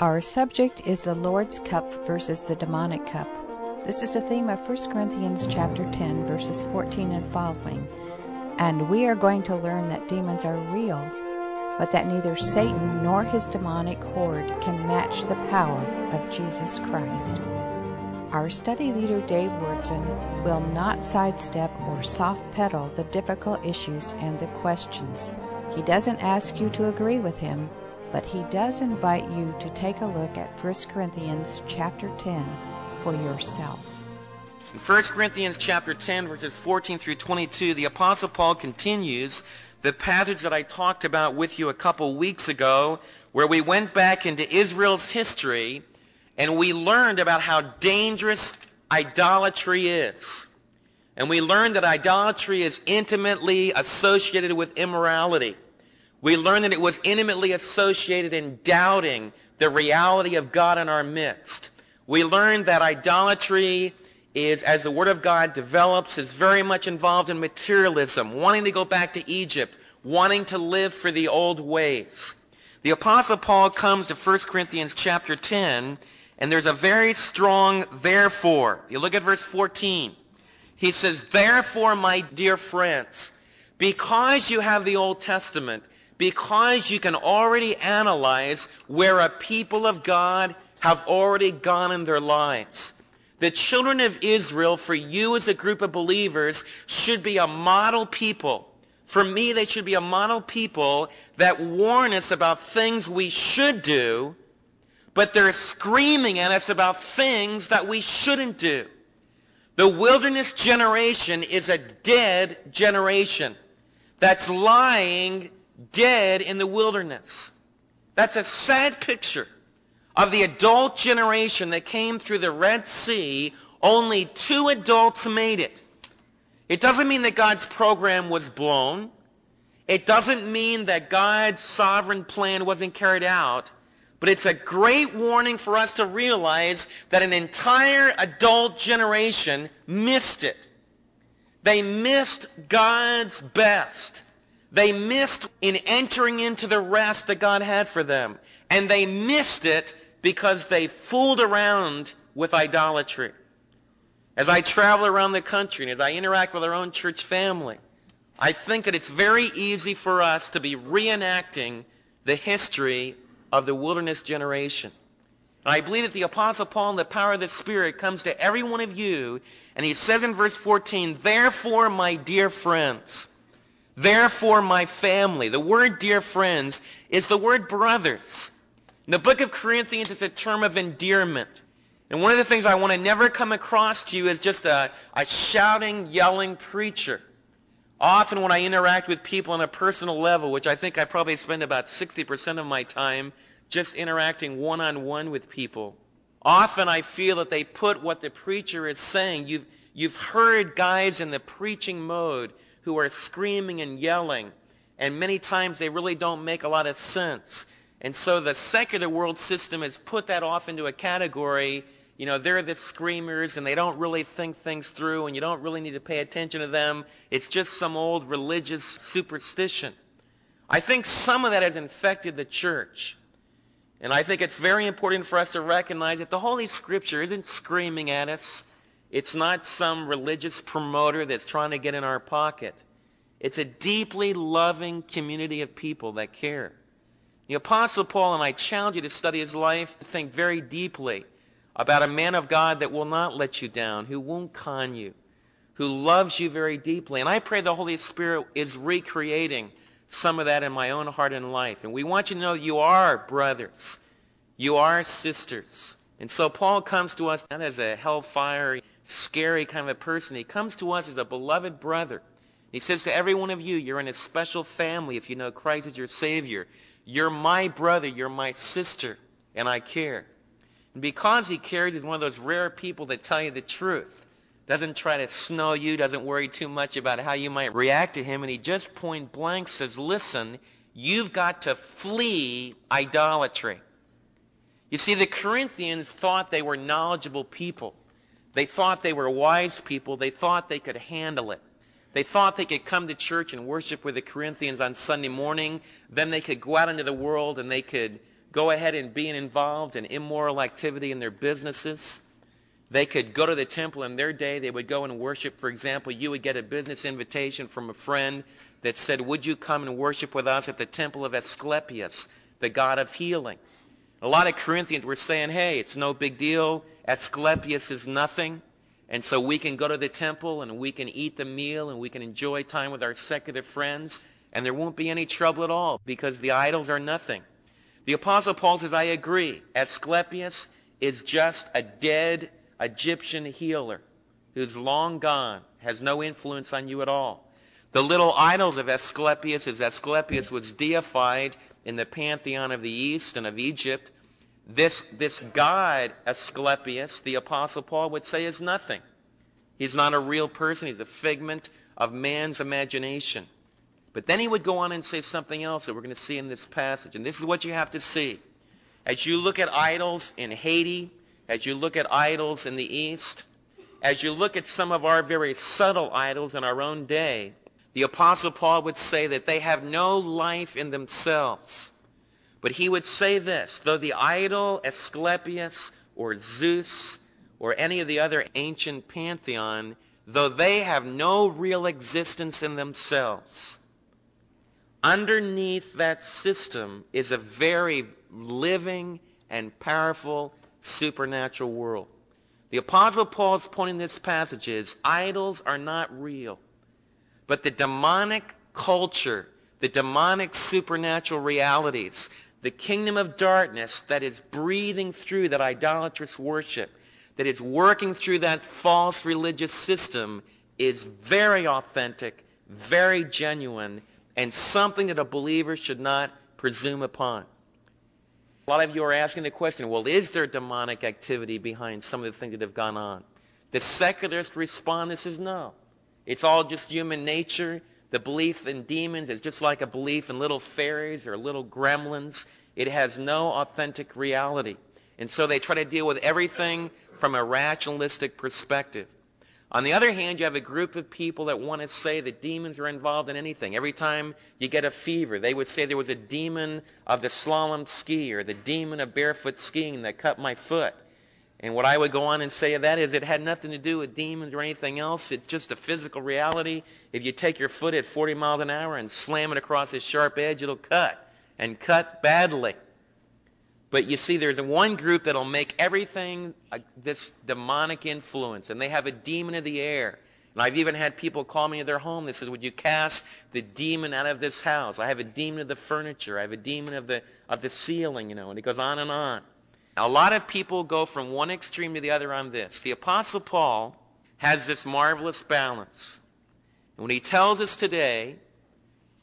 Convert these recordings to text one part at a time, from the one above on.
Our subject is the Lord's Cup versus the demonic cup. This is a theme of 1 Corinthians chapter 10 verses 14 and following. And we are going to learn that demons are real, but that neither Satan nor his demonic horde can match the power of Jesus Christ. Our study leader Dave Wyrtzen will not sidestep or soft pedal the difficult issues and the questions. He doesn't ask you to agree with him, but he does invite you to take a look at 1 Corinthians chapter 10 for yourself. In 1 Corinthians chapter 10 verses 14 through 22, the apostle Paul continues the passage that I talked about with you a couple weeks ago where we went back into Israel's history and we learned about how dangerous idolatry is. And we learned that idolatry is intimately associated with immorality we learn that it was intimately associated in doubting the reality of God in our midst. We learn that idolatry is, as the Word of God develops, is very much involved in materialism, wanting to go back to Egypt, wanting to live for the old ways. The Apostle Paul comes to 1 Corinthians chapter 10, and there's a very strong therefore. If you look at verse 14. He says, Therefore, my dear friends, because you have the Old Testament, because you can already analyze where a people of God have already gone in their lives. The children of Israel, for you as a group of believers, should be a model people. For me, they should be a model people that warn us about things we should do, but they're screaming at us about things that we shouldn't do. The wilderness generation is a dead generation that's lying dead in the wilderness. That's a sad picture of the adult generation that came through the Red Sea. Only two adults made it. It doesn't mean that God's program was blown. It doesn't mean that God's sovereign plan wasn't carried out. But it's a great warning for us to realize that an entire adult generation missed it. They missed God's best. They missed in entering into the rest that God had for them. And they missed it because they fooled around with idolatry. As I travel around the country and as I interact with our own church family, I think that it's very easy for us to be reenacting the history of the wilderness generation. And I believe that the Apostle Paul in the power of the Spirit comes to every one of you, and he says in verse 14, Therefore, my dear friends, Therefore, my family. The word dear friends is the word brothers. In the book of Corinthians, it's a term of endearment. And one of the things I want to never come across to you is just a, a shouting, yelling preacher. Often when I interact with people on a personal level, which I think I probably spend about 60% of my time just interacting one-on-one with people, often I feel that they put what the preacher is saying. You've, you've heard guys in the preaching mode who are screaming and yelling, and many times they really don't make a lot of sense. And so the secular world system has put that off into a category, you know, they're the screamers and they don't really think things through and you don't really need to pay attention to them. It's just some old religious superstition. I think some of that has infected the church. And I think it's very important for us to recognize that the Holy Scripture isn't screaming at us. It's not some religious promoter that's trying to get in our pocket. It's a deeply loving community of people that care. The Apostle Paul, and I challenge you to study his life, think very deeply about a man of God that will not let you down, who won't con you, who loves you very deeply. And I pray the Holy Spirit is recreating some of that in my own heart and life. And we want you to know you are brothers. You are sisters. And so Paul comes to us not as a hellfire scary kind of a person. He comes to us as a beloved brother. He says to every one of you, you're in a special family if you know Christ as your Savior. You're my brother, you're my sister, and I care. And because he cares, he's one of those rare people that tell you the truth. Doesn't try to snow you, doesn't worry too much about how you might react to him, and he just point blank says, listen, you've got to flee idolatry. You see, the Corinthians thought they were knowledgeable people. They thought they were wise people. They thought they could handle it. They thought they could come to church and worship with the Corinthians on Sunday morning. Then they could go out into the world and they could go ahead and be involved in immoral activity in their businesses. They could go to the temple in their day. They would go and worship. For example, you would get a business invitation from a friend that said, Would you come and worship with us at the temple of Asclepius, the god of healing? A lot of Corinthians were saying, Hey, it's no big deal. Asclepius is nothing. And so we can go to the temple and we can eat the meal and we can enjoy time with our secular friends and there won't be any trouble at all because the idols are nothing. The Apostle Paul says, I agree. Asclepius is just a dead Egyptian healer who's long gone, has no influence on you at all. The little idols of Asclepius, is Asclepius was deified in the pantheon of the East and of Egypt, this, this god, Asclepius, the Apostle Paul would say is nothing. He's not a real person. He's a figment of man's imagination. But then he would go on and say something else that we're going to see in this passage. And this is what you have to see. As you look at idols in Haiti, as you look at idols in the East, as you look at some of our very subtle idols in our own day, the Apostle Paul would say that they have no life in themselves. But he would say this, though the idol Asclepius or Zeus or any of the other ancient pantheon, though they have no real existence in themselves, underneath that system is a very living and powerful supernatural world. The Apostle Paul's point in this passage is idols are not real, but the demonic culture, the demonic supernatural realities the kingdom of darkness that is breathing through that idolatrous worship, that is working through that false religious system, is very authentic, very genuine, and something that a believer should not presume upon. A lot of you are asking the question, well, is there demonic activity behind some of the things that have gone on? The secularist response is no. It's all just human nature. The belief in demons is just like a belief in little fairies or little gremlins. It has no authentic reality. And so they try to deal with everything from a rationalistic perspective. On the other hand, you have a group of people that want to say that demons are involved in anything. Every time you get a fever, they would say there was a demon of the slalom ski or the demon of barefoot skiing that cut my foot. And what I would go on and say of that is it had nothing to do with demons or anything else. It's just a physical reality. If you take your foot at 40 miles an hour and slam it across a sharp edge, it'll cut and cut badly. But you see, there's one group that'll make everything uh, this demonic influence, and they have a demon of the air. And I've even had people call me to their home. They said, Would you cast the demon out of this house? I have a demon of the furniture. I have a demon of the, of the ceiling, you know, and it goes on and on. A lot of people go from one extreme to the other on this. The Apostle Paul has this marvelous balance. And what he tells us today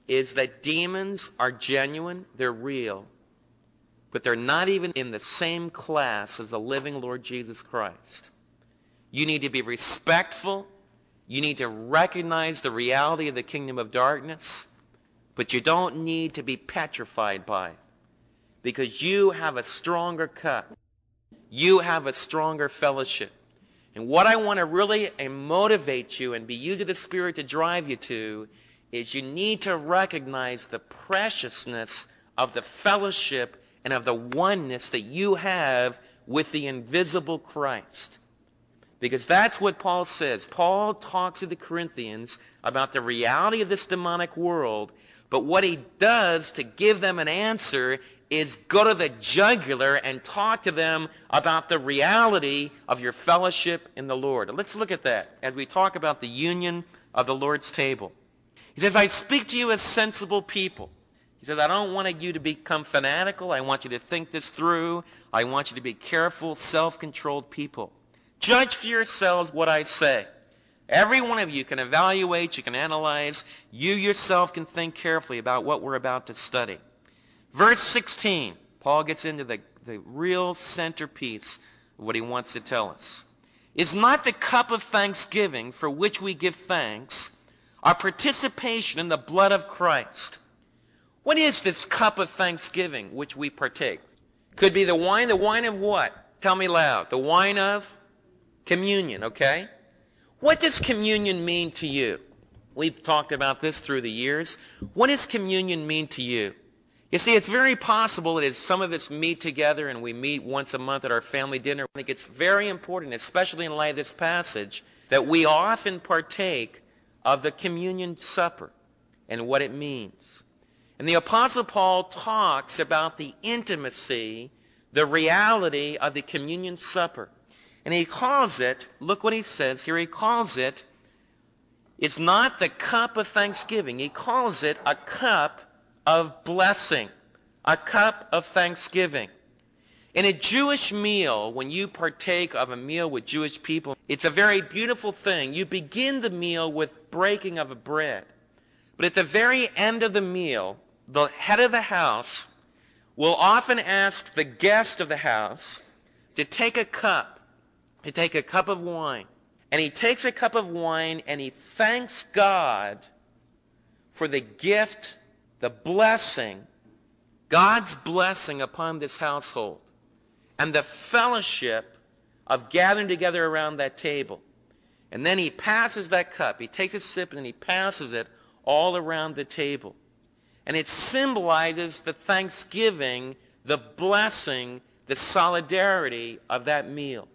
is that demons are genuine, they're real, but they're not even in the same class as the living Lord Jesus Christ. You need to be respectful. You need to recognize the reality of the kingdom of darkness, but you don't need to be petrified by it because you have a stronger cup. You have a stronger fellowship. And what I want to really uh, motivate you and be you to the Spirit to drive you to is you need to recognize the preciousness of the fellowship and of the oneness that you have with the invisible Christ. Because that's what Paul says. Paul talks to the Corinthians about the reality of this demonic world, but what he does to give them an answer is go to the jugular and talk to them about the reality of your fellowship in the Lord. let's look at that as we talk about the union of the Lord's table. He says, I speak to you as sensible people. He says, I don't want you to become fanatical. I want you to think this through. I want you to be careful, self-controlled people. Judge for yourselves what I say. Every one of you can evaluate, you can analyze. You yourself can think carefully about what we're about to study. Verse 16, Paul gets into the, the real centerpiece of what he wants to tell us. Is not the cup of thanksgiving for which we give thanks our participation in the blood of Christ? What is this cup of thanksgiving which we partake? Could be the wine. The wine of what? Tell me loud. The wine of communion, okay? What does communion mean to you? We've talked about this through the years. What does communion mean to you? You see, it's very possible that some of us meet together and we meet once a month at our family dinner, I think it's very important, especially in light of this passage, that we often partake of the communion supper and what it means. And the Apostle Paul talks about the intimacy, the reality of the communion supper. And he calls it, look what he says here, he calls it, it's not the cup of thanksgiving. He calls it a cup of blessing, a cup of thanksgiving. In a Jewish meal, when you partake of a meal with Jewish people, it's a very beautiful thing. You begin the meal with breaking of a bread. But at the very end of the meal, the head of the house will often ask the guest of the house to take a cup, to take a cup of wine. And he takes a cup of wine and he thanks God for the gift, the blessing, God's blessing upon this household and the fellowship of gathering together around that table. And then he passes that cup. He takes a sip and he passes it all around the table. And it symbolizes the thanksgiving, the blessing, the solidarity of that meal.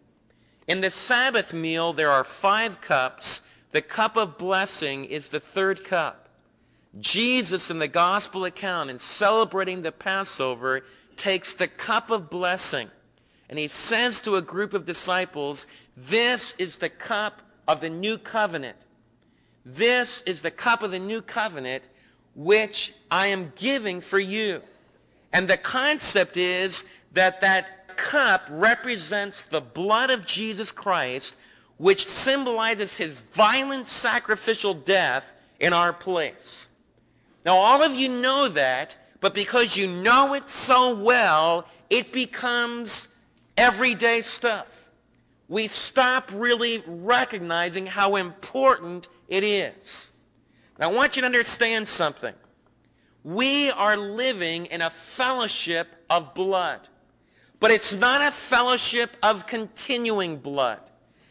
In the Sabbath meal, there are five cups. The cup of blessing is the third cup. Jesus, in the gospel account, in celebrating the Passover, takes the cup of blessing and he says to a group of disciples, This is the cup of the new covenant. This is the cup of the new covenant which I am giving for you. And the concept is that that cup represents the blood of Jesus Christ, which symbolizes his violent sacrificial death in our place. Now, all of you know that, but because you know it so well, it becomes everyday stuff. We stop really recognizing how important it is. Now, I want you to understand something. We are living in a fellowship of blood. But it's not a fellowship of continuing blood.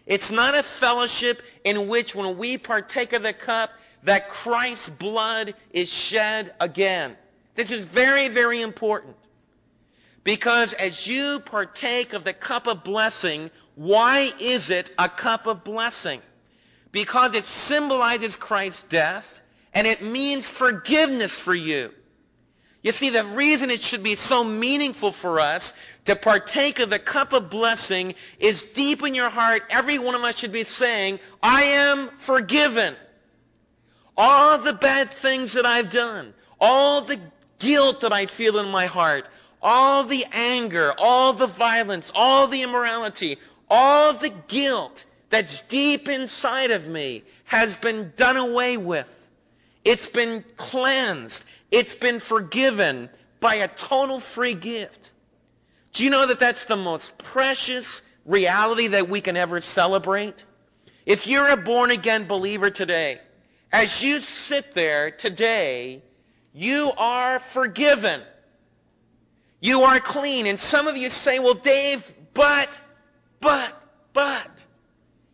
It's not a fellowship in which when we partake of the cup, that Christ's blood is shed again. This is very, very important. Because as you partake of the cup of blessing, why is it a cup of blessing? Because it symbolizes Christ's death and it means forgiveness for you. You see, the reason it should be so meaningful for us to partake of the cup of blessing is deep in your heart, every one of us should be saying, I am forgiven. All the bad things that I've done, all the guilt that I feel in my heart, all the anger, all the violence, all the immorality, all the guilt that's deep inside of me has been done away with. It's been cleansed. It's been forgiven by a total free gift. Do you know that that's the most precious reality that we can ever celebrate? If you're a born again believer today, as you sit there today, you are forgiven. You are clean. And some of you say, well, Dave, but, but, but.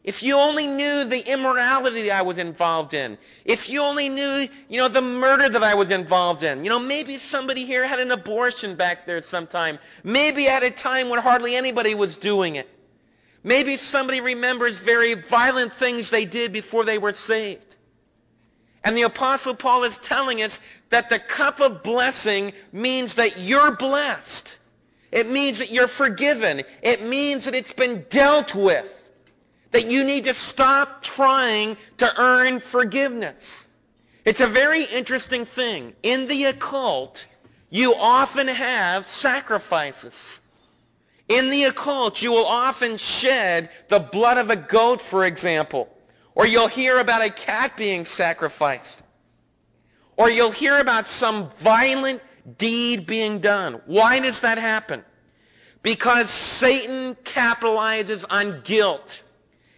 If you only knew the immorality I was involved in. If you only knew, you know, the murder that I was involved in. You know, maybe somebody here had an abortion back there sometime. Maybe at a time when hardly anybody was doing it. Maybe somebody remembers very violent things they did before they were saved. And the apostle Paul is telling us that the cup of blessing means that you're blessed. It means that you're forgiven. It means that it's been dealt with. That you need to stop trying to earn forgiveness. It's a very interesting thing. In the occult, you often have sacrifices. In the occult, you will often shed the blood of a goat, for example. Or you'll hear about a cat being sacrificed. Or you'll hear about some violent deed being done. Why does that happen? Because Satan capitalizes on guilt.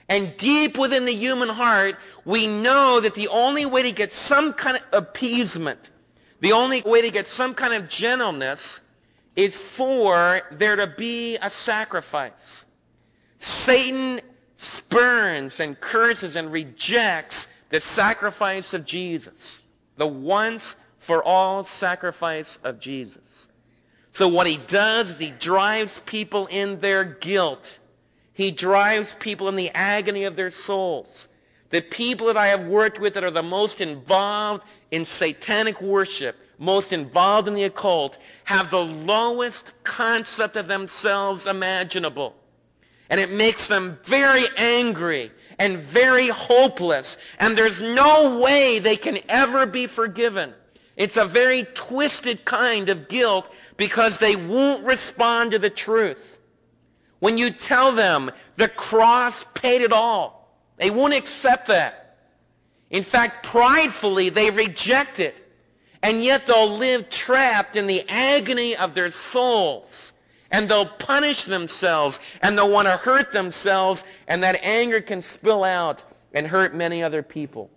And deep within the human heart, we know that the only way to get some kind of appeasement, the only way to get some kind of gentleness, is for there to be a sacrifice. Satan spurns and curses and rejects the sacrifice of Jesus, the once for all sacrifice of Jesus. So what he does is he drives people in their guilt. He drives people in the agony of their souls. The people that I have worked with that are the most involved in satanic worship, most involved in the occult, have the lowest concept of themselves imaginable. And it makes them very angry and very hopeless. And there's no way they can ever be forgiven. It's a very twisted kind of guilt because they won't respond to the truth. When you tell them the cross paid it all, they won't accept that. In fact, pridefully, they reject it. And yet they'll live trapped in the agony of their souls. And they'll punish themselves. And they'll want to hurt themselves. And that anger can spill out and hurt many other people.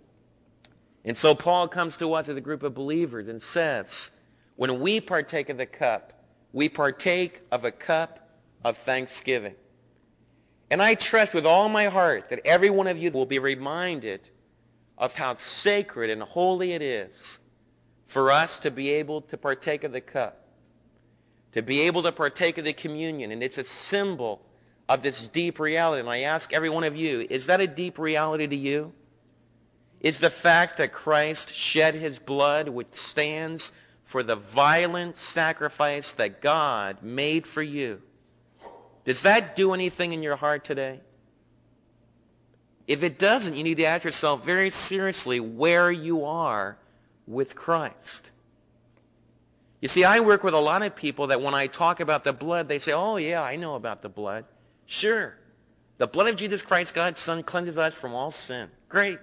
And so Paul comes to us as a group of believers and says, when we partake of the cup, we partake of a cup of thanksgiving. And I trust with all my heart that every one of you will be reminded of how sacred and holy it is for us to be able to partake of the cup, to be able to partake of the communion. And it's a symbol of this deep reality. And I ask every one of you, is that a deep reality to you? Is the fact that Christ shed his blood, which stands for the violent sacrifice that God made for you. Does that do anything in your heart today? If it doesn't, you need to ask yourself very seriously where you are with Christ. You see, I work with a lot of people that when I talk about the blood, they say, oh, yeah, I know about the blood. Sure. The blood of Jesus Christ, God's Son, cleanses us from all sin. Great.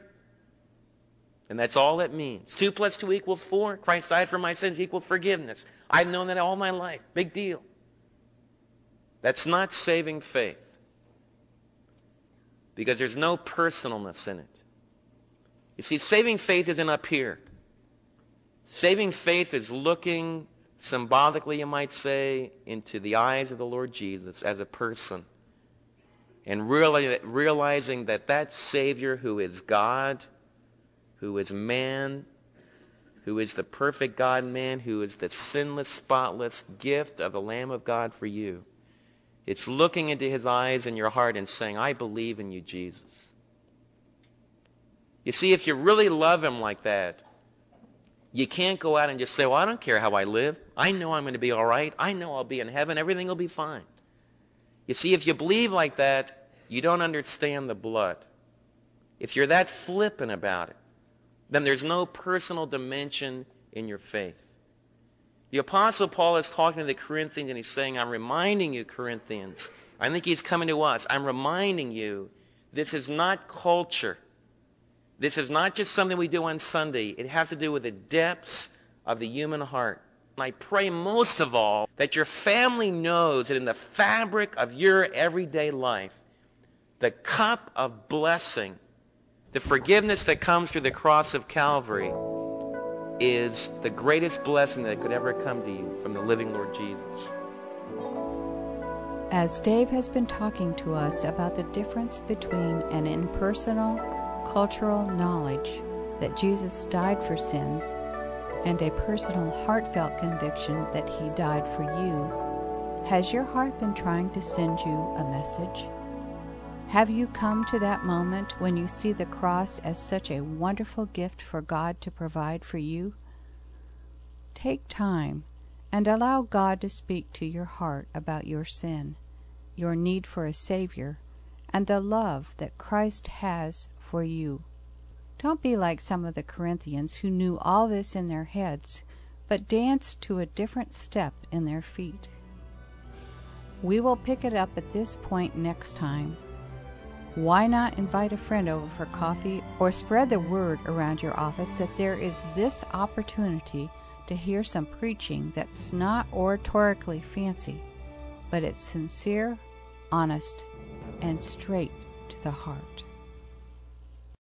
And that's all it means. Two plus two equals four. Christ died for my sins equals forgiveness. I've known that all my life. Big deal. That's not saving faith. Because there's no personalness in it. You see, saving faith isn't up here. Saving faith is looking symbolically, you might say, into the eyes of the Lord Jesus as a person and really realizing that that Savior who is God who is man, who is the perfect God man, who is the sinless, spotless gift of the Lamb of God for you. It's looking into his eyes and your heart and saying, I believe in you, Jesus. You see, if you really love him like that, you can't go out and just say, well, I don't care how I live. I know I'm going to be all right. I know I'll be in heaven. Everything will be fine. You see, if you believe like that, you don't understand the blood. If you're that flippant about it, then there's no personal dimension in your faith. The Apostle Paul is talking to the Corinthians and he's saying, I'm reminding you, Corinthians. I think he's coming to us. I'm reminding you, this is not culture. This is not just something we do on Sunday. It has to do with the depths of the human heart. And I pray most of all that your family knows that in the fabric of your everyday life, the cup of blessing the forgiveness that comes through the cross of Calvary is the greatest blessing that could ever come to you from the living Lord Jesus. As Dave has been talking to us about the difference between an impersonal, cultural knowledge that Jesus died for sins and a personal, heartfelt conviction that he died for you, has your heart been trying to send you a message? Have you come to that moment when you see the cross as such a wonderful gift for God to provide for you? Take time and allow God to speak to your heart about your sin, your need for a Savior, and the love that Christ has for you. Don't be like some of the Corinthians who knew all this in their heads, but danced to a different step in their feet. We will pick it up at this point next time why not invite a friend over for coffee or spread the word around your office that there is this opportunity to hear some preaching that's not oratorically fancy, but it's sincere, honest, and straight to the heart.